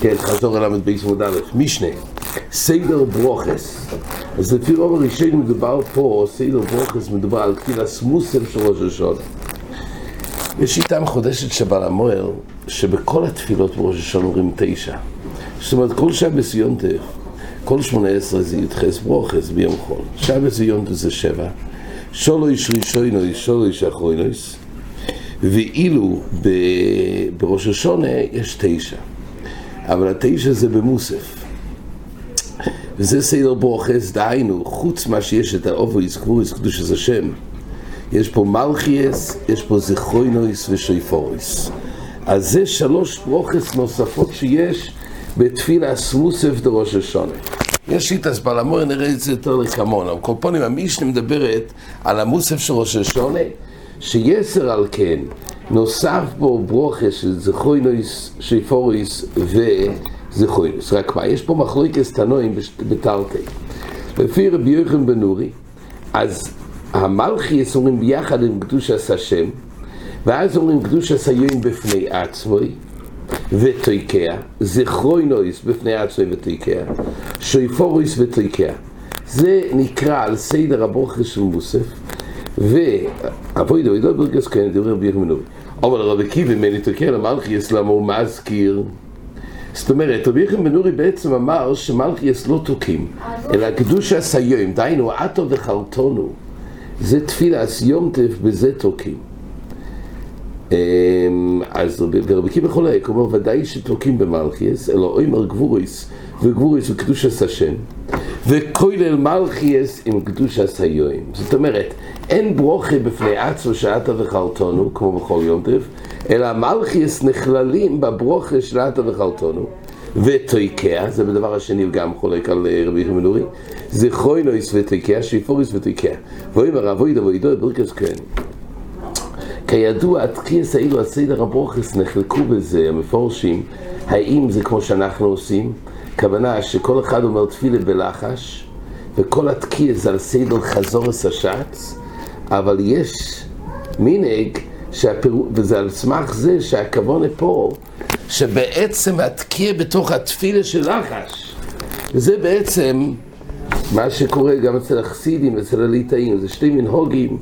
כן, חזור אליו את בייס מוד א', משנה, סדר ברוכס. אז לפי רוב הראשון מדובר פה, סדר ברוכס מדובר על כתיב סמוסר של ראש השונה. יש שיטה מחודשת שבעל המוער, שבכל התפילות בראש השונה אומרים תשע. זאת אומרת, כל שבס יונטף, כל שמונה עשרה זה י"ח ברוכס ביום חול. שבס יונטף זה שבע. שולויש ראשוינויס, שולויש אחרוינויס. ואילו בראש השונה יש תשע. אבל התשע זה במוסף. וזה סדר ברוכס, דהיינו, חוץ מה שיש את האובויס, קבוריס, קדוש השם, יש פה מלכייס, יש פה זכרוינויס ושויפוריס. אז זה שלוש ברוכס נוספות שיש בתפילה סמוסף דראש השונה. יש לי את הסבלמור, נראה את זה יותר לכמון. אבל כל פונים, המשנה מדברת על המוסף של ראש השונה, שיסר על כן, נוסף בו ברוכס של זכרוינויס, שויפוריס וזכרוינוס. רק מה, יש פה מחלוקת תנועים בתרתי. לפי רבי יוחנן בן נורי, אז המלכיס אומרים ביחד עם קדושת השם, ואז אומרים קדושת היום בפני עצמוי, ותויקע, זכרוינויס בפני עצמוי ותויקע, שויפורויס ותויקע. זה נקרא על סדר הברוכס של מוסף, ואבוי דוי לא ברגס כן, דברי רבי יחמן נורי. אבל רבי קיבי מני תויקע למלכיס למה הוא מזכיר זאת אומרת, רבי יחנן בן נורי בעצם אמר שמלכיאס לא תוקים, אלא קדושה סיום, דהיינו, עטו וחרטונו, זה תפילס יום טף בזה תוקים. אז רבי קיבי חולק, הוא אומר, ודאי שתוקים במלכיאס, אלא אוימר גבוריס, וגבוריס וקדושת השם, וכולל מלכיאס עם קדושת סיום. זאת אומרת, אין ברוכה בפני עצמו שעטה וחרטונו, כמו בכל יום טף, אלא המלכיס נכללים בברוכה של עטה וחרטונו. ותויקע, זה בדבר השני גם חולק על רבי יחיא מנורי זכרוינויס ותויקע, שיפוריס ותויקע ואומר אבוידו ואידו ברכס כהן. כידוע, התקיעס האלו הסדר הברוכס נחלקו בזה, המפורשים, האם זה כמו שאנחנו עושים? כוונה שכל אחד אומר תפילה בלחש וכל התקיעס על סדר חזורס השץ אבל יש מנהג שהפירו... וזה על סמך זה שהכוונה פה, שבעצם התקיע בתוך התפילה של לחש. וזה בעצם מה שקורה גם אצל החסידים, אצל הליטאים, זה שתי מנהוגים.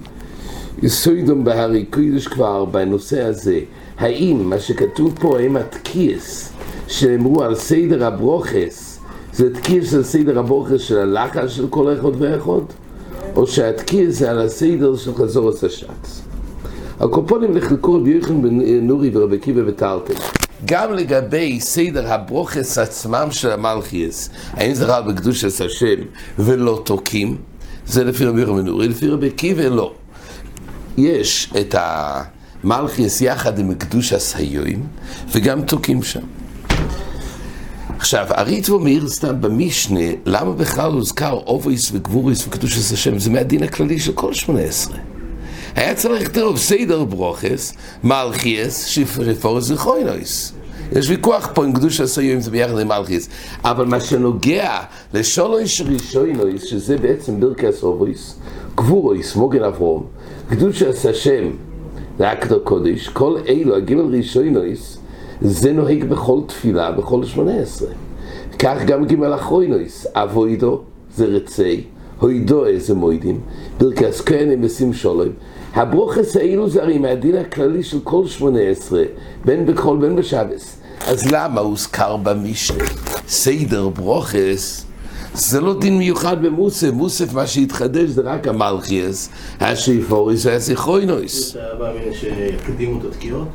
יסוידום בהרי קודש כבר בנושא הזה. האם מה שכתוב פה, האם התקיעס שאמרו על סדר הברוכס, זה תקיעס של סדר הברוכס של הלחש של כל אחד ואחד? או שהתקיעס זה על הסדר של חזור השץ? הקופונים נחלקו רבי יוחנן בן נורי ורבי קיבא ותרתם. גם לגבי סדר הברוכס עצמם של המלכיאס, האם זה רע בקדושת השם ולא תוקים, זה לפי רבי יוחנן בן נורי, לפי רבי קיבא לא. יש את המלכיאס יחד עם קדושת היום, וגם תוקים שם. עכשיו, הריטבו מאיר סתם במשנה, למה בכלל הוזכר אובויס וגבוריס וקדושת השם? זה מהדין הכללי של כל שמונה עשרה. היה צריך לכתוב סדר ברוכס, מלכיאס, שפורס זכרוינויס. יש ויכוח פה עם קדוש הסיום זה ביחד עם מלכיאס. אבל מה שנוגע לשולויש ראשוינויס, שזה בעצם ברכס אובויס, גבורויס, מוגן אברום, קדוש השם, להקדו קודש, כל אלו, הגימל ראשוינויס, זה נוהג בכל תפילה, בכל שמונה עשרה. כך גם גימל אחרוינויס, אבוידו, זה רצי, הוידו איזה מוידים, ברכס כהנים ושים שולם, הברוכס האלו זה הרי מהדין הכללי של כל שמונה עשרה, בין בכל בין בשבס. אז למה הוזכר במשנה? סדר ברוכס זה לא דין מיוחד במוסף, מוסף מה שהתחדש זה רק המלכיאס, השיפוריס והזיכרוינויס. אתה בא מן שהקדימו את התקיעות?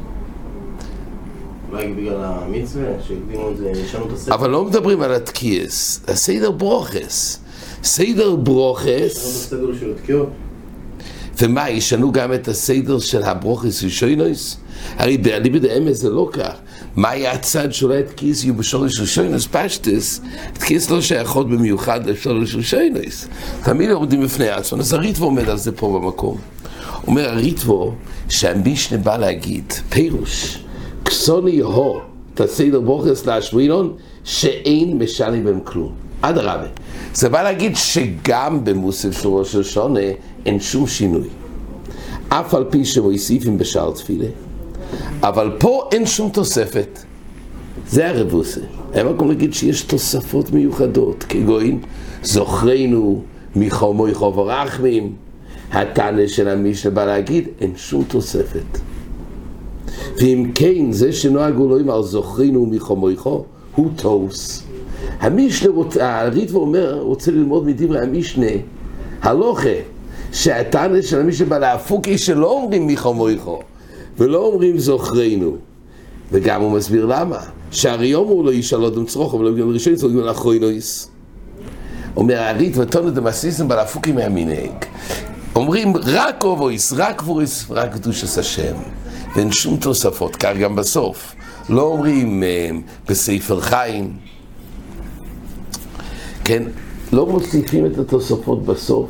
אולי בגלל המצווה, שהקדימו את זה, ישנו את הסדר? אבל לא מדברים על התקיעס, הסדר ברוכס. סדר ברוכס... ומה, ישנו גם את הסדר של הברוכס ושוינויס? הרי באליבא דאמס זה לא כך. מה היה הצד שאולי את כיס יהיו בשורש ראשונוס פשטס? את כיס לא שייכות במיוחד לשורש ראשונוס. תמיד עומדים בפני עצמם, אז הריטבו עומד על זה פה במקום. אומר הריטבו שהמשנה בא להגיד, פירוש, כסוני הו, את הסדר ברוכס להשווינון, שאין משנה בהם כלום. אדרבה. זה בא להגיד שגם במוסף של ראש השונה אין שום שינוי. אף על פי שמוסיפים בשאר תפילה, אבל פה אין שום תוספת. זה הרבוסה. אין מקום להגיד שיש תוספות מיוחדות, כגון זוכרנו מחומוי חוב ורחמים, התנא של המשנה בא להגיד, אין שום תוספת. ואם כן, זה שנוהגו לא אמר זוכרנו מחומוי חוב, הוא תוס. המשנה, הריטב"א אומר, רוצה ללמוד מדברי המשנה, הלוכה, שהתנא של המשנה בא להפוקי שלא אומרים מחומוי חוב, ולא אומרים זוכרנו. וגם הוא מסביר למה. שהרי הוא לא ישאל עוד צרוך, אבל לא ראשון יצטרך גם לאחרינויס. אומר הארית ותונו דמסיסם בלהפוקים מהמנהג. אומרים רק אובויס, רק גבוריס, רק קדושת השם. ואין שום תוספות, כך גם בסוף. לא אומרים אה, בספר חיים, כן? לא מוסיפים את התוספות בסוף.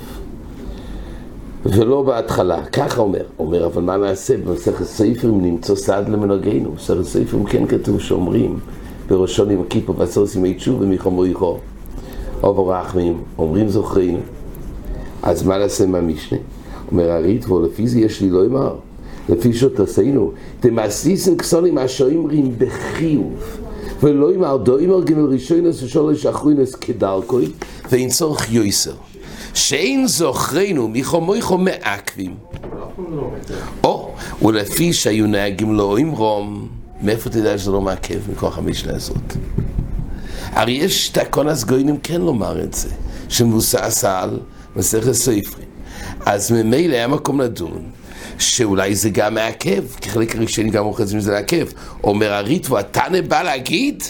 ולא בהתחלה, ככה אומר. אומר, אבל מה נעשה? במסכת ספרים נמצא סעד למנהגנו. במסכת ספרים כן כתוב שאומרים, בראשון עם הכיפה ועשרת ימי תשובה מחומו יחו. עובר רחמים, אומרים זוכרים. אז מה נעשה מהמשנה? אומר הריטבו, לפי זה יש לי לא אמר. לפי שתעשינו, תמאסיסם כסונים אשר אומרים בחיוב. ולא דו אמר גמל ראשונס ושולש אחרינס כדרכוי, ואין צורך יויסר. שאין זוכרנו מחומויכו מעכבים. או, ולפי שהיו נהגים לא אמרום, מאיפה תדע שזה לא מעכב מכוח המשנה הזאת? הרי יש תקונס גוינים כן לומר את זה, שמבוסס על מסכת ספרי. אז ממילא היה מקום לדון שאולי זה גם מעכב, כי חלק הראשונים גם אוחזים שזה לעכב. אומר הריטבו, התנא בא להגיד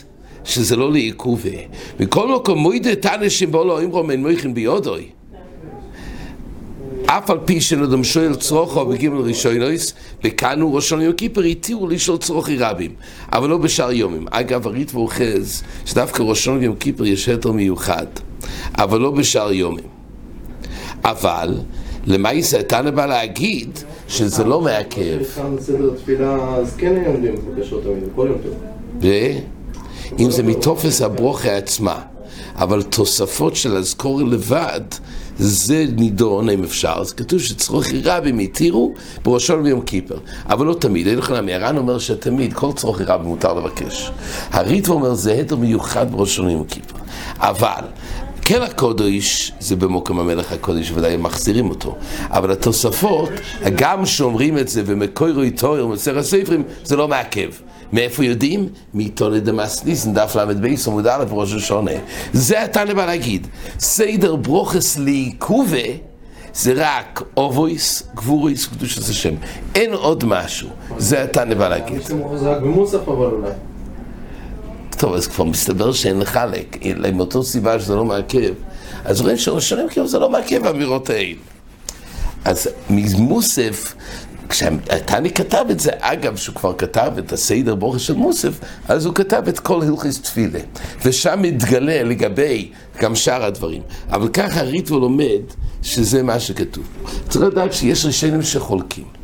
שזה לא לעיכובה. מכל מקום מוידה תנא שבו לא אמרו אין מויכין ביודוי. אף על פי שנדם שואל צרוכו בגימל ראשונויס, וכאן הוא ראשון יום כיפר, התירו לשאול צרוכי רבים, אבל לא בשאר יומים. אגב, הריט ואוחז, שדווקא ראשון יום כיפר יש היתר מיוחד, אבל לא בשאר יומים. אבל, למעשה, תנא בא להגיד שזה לא מעכב. כאן סדר תפילה, אז כן היו עומדים בבקשות תמיד, כל יום טוב. ואם זה מתופס הברוכה עצמה, אבל תוספות של אזכור לבד, זה נידון אם אפשר, אז כתוב שצרוכי רבים התירו בראשון ביום כיפר, אבל לא תמיד, אין לך נמי, הר"ן אומר שתמיד כל צרוכי רבים מותר לבקש. הריטו אומר זה היתר מיוחד בראשון ביום כיפר, אבל כן הקודש זה במוקם המלך הקודש, ודאי הם מחזירים אותו. אבל התוספות, גם שאומרים את זה ומקוירו תויר ומסר הספרים, זה לא מעכב. מאיפה יודעים? מעיתון דמאס ניסן, דף ל"ב עמוד א' ראש השונה. זה אתה לבא להגיד. סדר ברוכס לעיכובה זה רק אובויס, גבוריס, קדושת השם. אין עוד משהו. זה אתה לבא להגיד. במוסף אבל אולי. טוב, אז כבר מסתבר שאין לחלק, מאותו סיבה שזה לא מעכב. אז רואים שראשונים כאילו זה לא מעכב האמירות האלה. אז ממוסף, כשהתני כתב את זה, אגב, שהוא כבר כתב את הסדר בורכס של מוסף, אז הוא כתב את כל הלכיס תפילה. ושם מתגלה לגבי גם שאר הדברים. אבל ככה ריטו לומד שזה מה שכתוב. צריך לדעת שיש ראשונים שחולקים.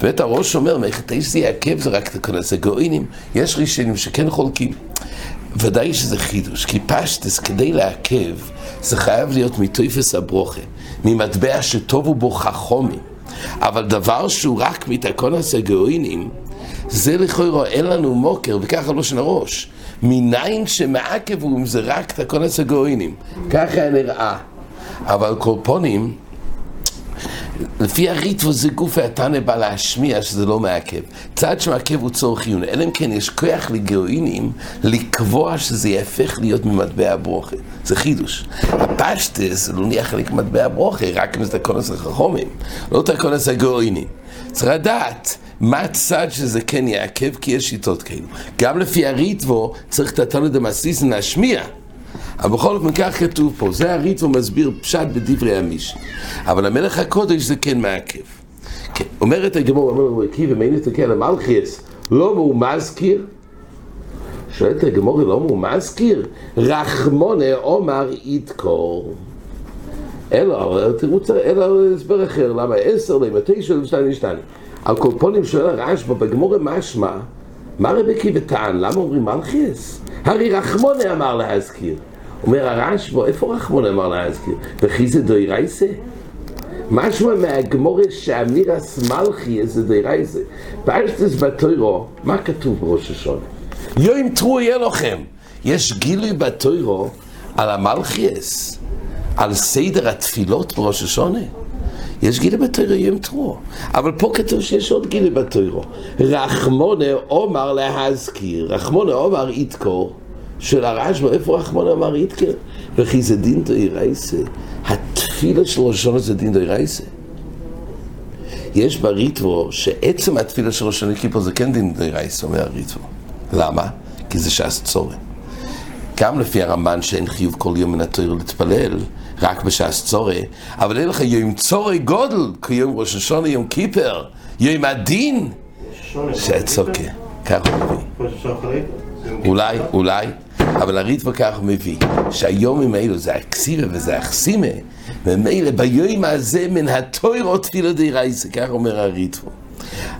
ובית הראש אומר, מערכת האיש זה זה רק תכנס הגאינים. יש ראשונים שכן חולקים. ודאי שזה חידוש, כי פשטס כדי לעכב זה חייב להיות מטויפס הברוכה, ממטבע שטובו בו חכומים. אבל דבר שהוא רק מתקונס הגאוינים, זה לכאורה אין לנו מוקר, וככה לא של הראש. מניין שמעכב הוא אם זה רק תקונס הגאוינים. ככה נראה. אבל קורפונים, לפי הריטבו זה גוף התנא בא להשמיע שזה לא מעכב. צעד שמעכב הוא צורך עיון, אלא אם כן יש כוח לגאוינים לקבוע שזה יהפך להיות ממטבע הברוכה. זה חידוש. הפשטס זה לא נהיה חלק ממטבע הברוכה, רק אם זה תקונס החכומים, לא תקונס הגאוינים. צריך לדעת מה הצד שזה כן יעכב, כי יש שיטות כאלו. גם לפי הריטבו צריך את התנא דמסיסן להשמיע. אבל בכל אופן כך כתוב פה, זה הריטבו מסביר פשט בדברי המשנה. אבל המלך הקודש זה כן מעכב. כן, אומרת הגמור, אומר לנו, כי ומי נסתכל על מלכיאס, לא והוא מזכיר? שואלת הגמור, לא והוא מזכיר? רחמונה עומר ידקור. אלא, תירוץ, אלא הסבר אחר, למה עשר למה תשע ושתיים ושתיים. על קולפונים שואל הרשב"א, בגמור משמע, מה רבי עקיבא טען? למה אומרים מלכיאס? הרי רחמונה אמר להזכיר. אומר הרשב"א, איפה רחמונה אמר להזכיר? וכי זה דוי רייסה? משמע מהגמורה שאמירס מלכי איזה דרייזה. בארצס בתוירו, מה כתוב בראש השונה? יום תרו יהיה לכם. יש גילוי בתוירו על המלכיאס, על סדר התפילות בראש השונה. יש גילי בתוירו יום תרו. אבל פה כתוב שיש עוד גילי בתוירו. רחמונה עומר להזכיר, רחמונה עומר יתקור. של הרשב"א, איפה רחמונה אמר יתקר? וכי זה דין דוירייסה. התפילה של ראש השונה זה דין דוירייסה. יש בריטבו שעצם התפילה של ראש השונה כיפור זה כן דין דוירייסה, אומר הריטבו. למה? כי זה ש"ס צורן. גם לפי הרמב"ן שאין חיוב כל יום מן התויר להתפלל, רק בש"ס צורי, אבל אין לך יום צורי גודל, כיום ראש השונה, יום כיפר, יום הדין, שצוקה, כך הוא מביא. אולי, אולי, אבל הריטב"א כך מביא, שהיומים האלו זה האקסיבה וזה האכסימה, ומילא ביום הזה מן התוירו תפילה די רייסה, כך אומר הריטב"א.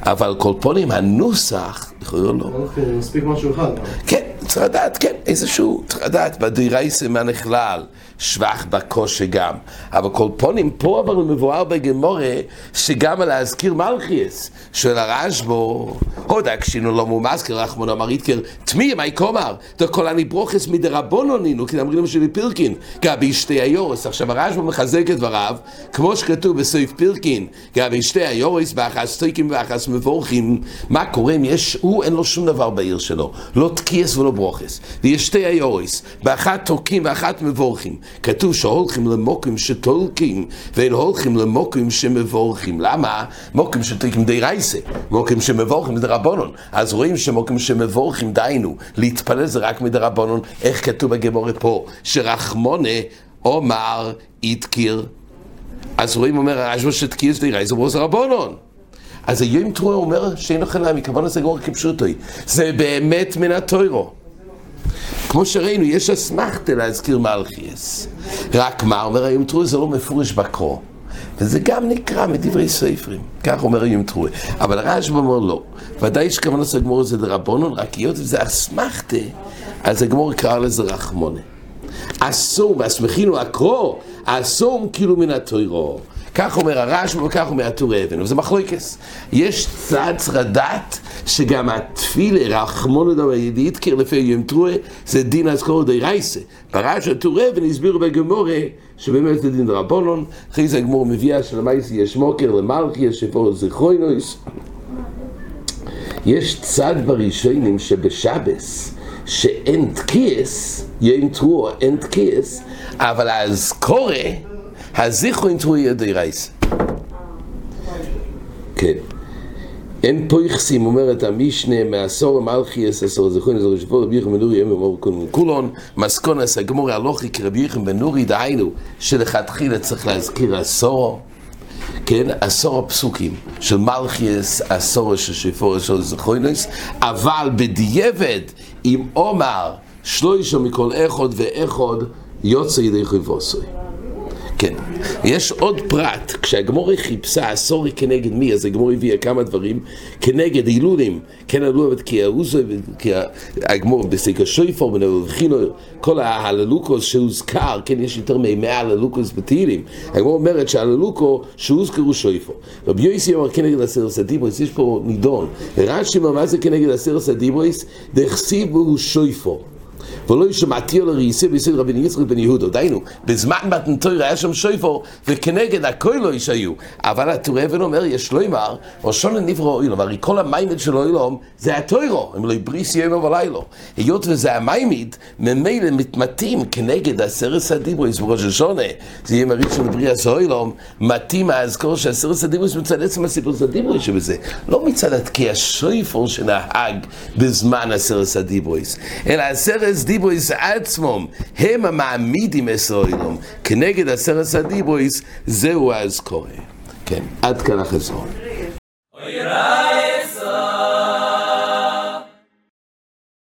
אבל כל פונים הנוסח, לכאורה לא. מספיק משהו אחד. כן, צריך לדעת, כן, איזשהו, צריך לדעת, בדירייסה מה נכלל, שבח בקושי גם. אבל כל פונים פה אבל מבואר בגמורה, שגם על להזכיר מלכיאס, של הרשבו, עוד הקשינו לא מומזכר, רחמון אמר איתקר, תמי, מה יקומר? דכל אני ברוכס מדרבונו נינו, כי אמרים שלי פירקין, גבי שתי היורס. עכשיו הרשבו מחזק את דבריו, כמו שכתוב בסעיף פירקין, גבי שתי היורס, באחס תויקים ואחס מבורכים, מה קורה אם יש, הוא אין לו שום דבר בעיר שלו, לא תקייס ולא ברוכס, ויש שתי היורס, באחת תוקים ואחת מבורכים. כתוב שהולכים למוקים שתולקים, ואין הולכים למוקים שמבורכים. למה? מוקים שתולקים די רייסה, מוקים שמבורכים מדרבנון. אז רואים שמוקים שמבורכים, דיינו, להתפלל זה רק מדרבנון. איך כתוב בגמורה פה? שרחמונה אומר יתקיר. אז רואים, אומר הרשב"א שתקיעס די רייסה, זה רבנון. אז היום תרועה אומר שאין לכם להם, מכוון לזה גמור כפשוטוי. זה באמת מן התוירו. כמו שראינו, יש אסמכתה להזכיר מלכיאס. רק מה, אומר היום תרועה, זה לא מפורש בקרו. וזה גם נקרא מדברי ספרים, כך אומר היום תרועה. אבל הרשב"א אומר לא. ודאי שכוון לזה גמור זה דרבנון, רק היות וזה אסמכתה, אז הגמור קרא לזה רחמונה. אסום, אסמכינו הקרו, אסום כאילו מן התוירו. כך אומר הרשב"א וכך אומר הטור אבן, וזה מחלוקס. יש צד צרדת שגם התפילה רחמונו דבר ידיד קיר לפי יום טרועה זה דין אזכור די רייסה. ברש"א הטור אבן הסבירו בגמורה שבאמת זה דין דרבנון, אחרי זה הגמור מביאה שלמייסי יש מוקר למלכי, יש אפור זכרוינויס. יש צד בראשונים שבשבס שאין תקיעס, יום טרועה אין תקיעס, אבל האזכורה הזיכרון תרוי ידי רייס. כן. אין פה יחסים, אומרת המשנה, מעשור המלכיאס, עשור זיכרון, עשור שבוע, רבי יחם בנורי, יום אמור כולון, מסקונס הגמור הלוכי כרבי יחם בנורי, דהיינו, שלכתחילה צריך להזכיר עשור, כן, עשור הפסוקים של מלכיאס, עשור של שפור, עשור זיכרונס, אבל בדיעבד, אם עומר, שלושה מכל אחד ואחד, יוצא ידי חיבוסוי. כן. יש עוד פרט, כשהגמורי חיפשה עשורי כנגד מי, אז הגמורי הביאה כמה דברים כנגד הילולים, כן עלו אבל כי האוזו, כי הגמור בסקר שויפור, בנבחינו, כל ההללוקוס שהוזכר, כן, יש יותר ממאה הללוקוס בתהילים. הגמור אומרת שההללוקו שהוזכרו שויפור. רבי יויסי אמר כנגד הסרס הדיבריס, יש פה נידון. רש"י אומר מה זה כנגד הסרס הדיבריס? דכסיב בו שויפור. ולא ישמעתי על הריסי ביסוד רבי יצחק בן יהודו. דהיינו, בזמן מתנתויר היה שם שויפור, וכנגד הכל לא היו. אבל הטור אבן אומר, יש לו אמר, ראשון לנברו אילום, הרי כל המיימד של אילום זה הטוירו, הם לא הבריס יום ולילה. היות וזה המיימד, ממילא מתמתים כנגד הסרס הדיברויס בראש השונה. זה יהיה מריץ של בריאס אילום, מתאים האזכור שהסרס הדיברויס מצד עצם הסיפור של הדיברויס שבזה. לא מצד התקיע שויפור שנהג בזמן הסרס הדיברויס, אלא הסרס דיברויס עצמם, הם המעמידים אסוילום, כנגד הסרס הדיברויס, זהו האזכורי. כן, עד כאן החזון.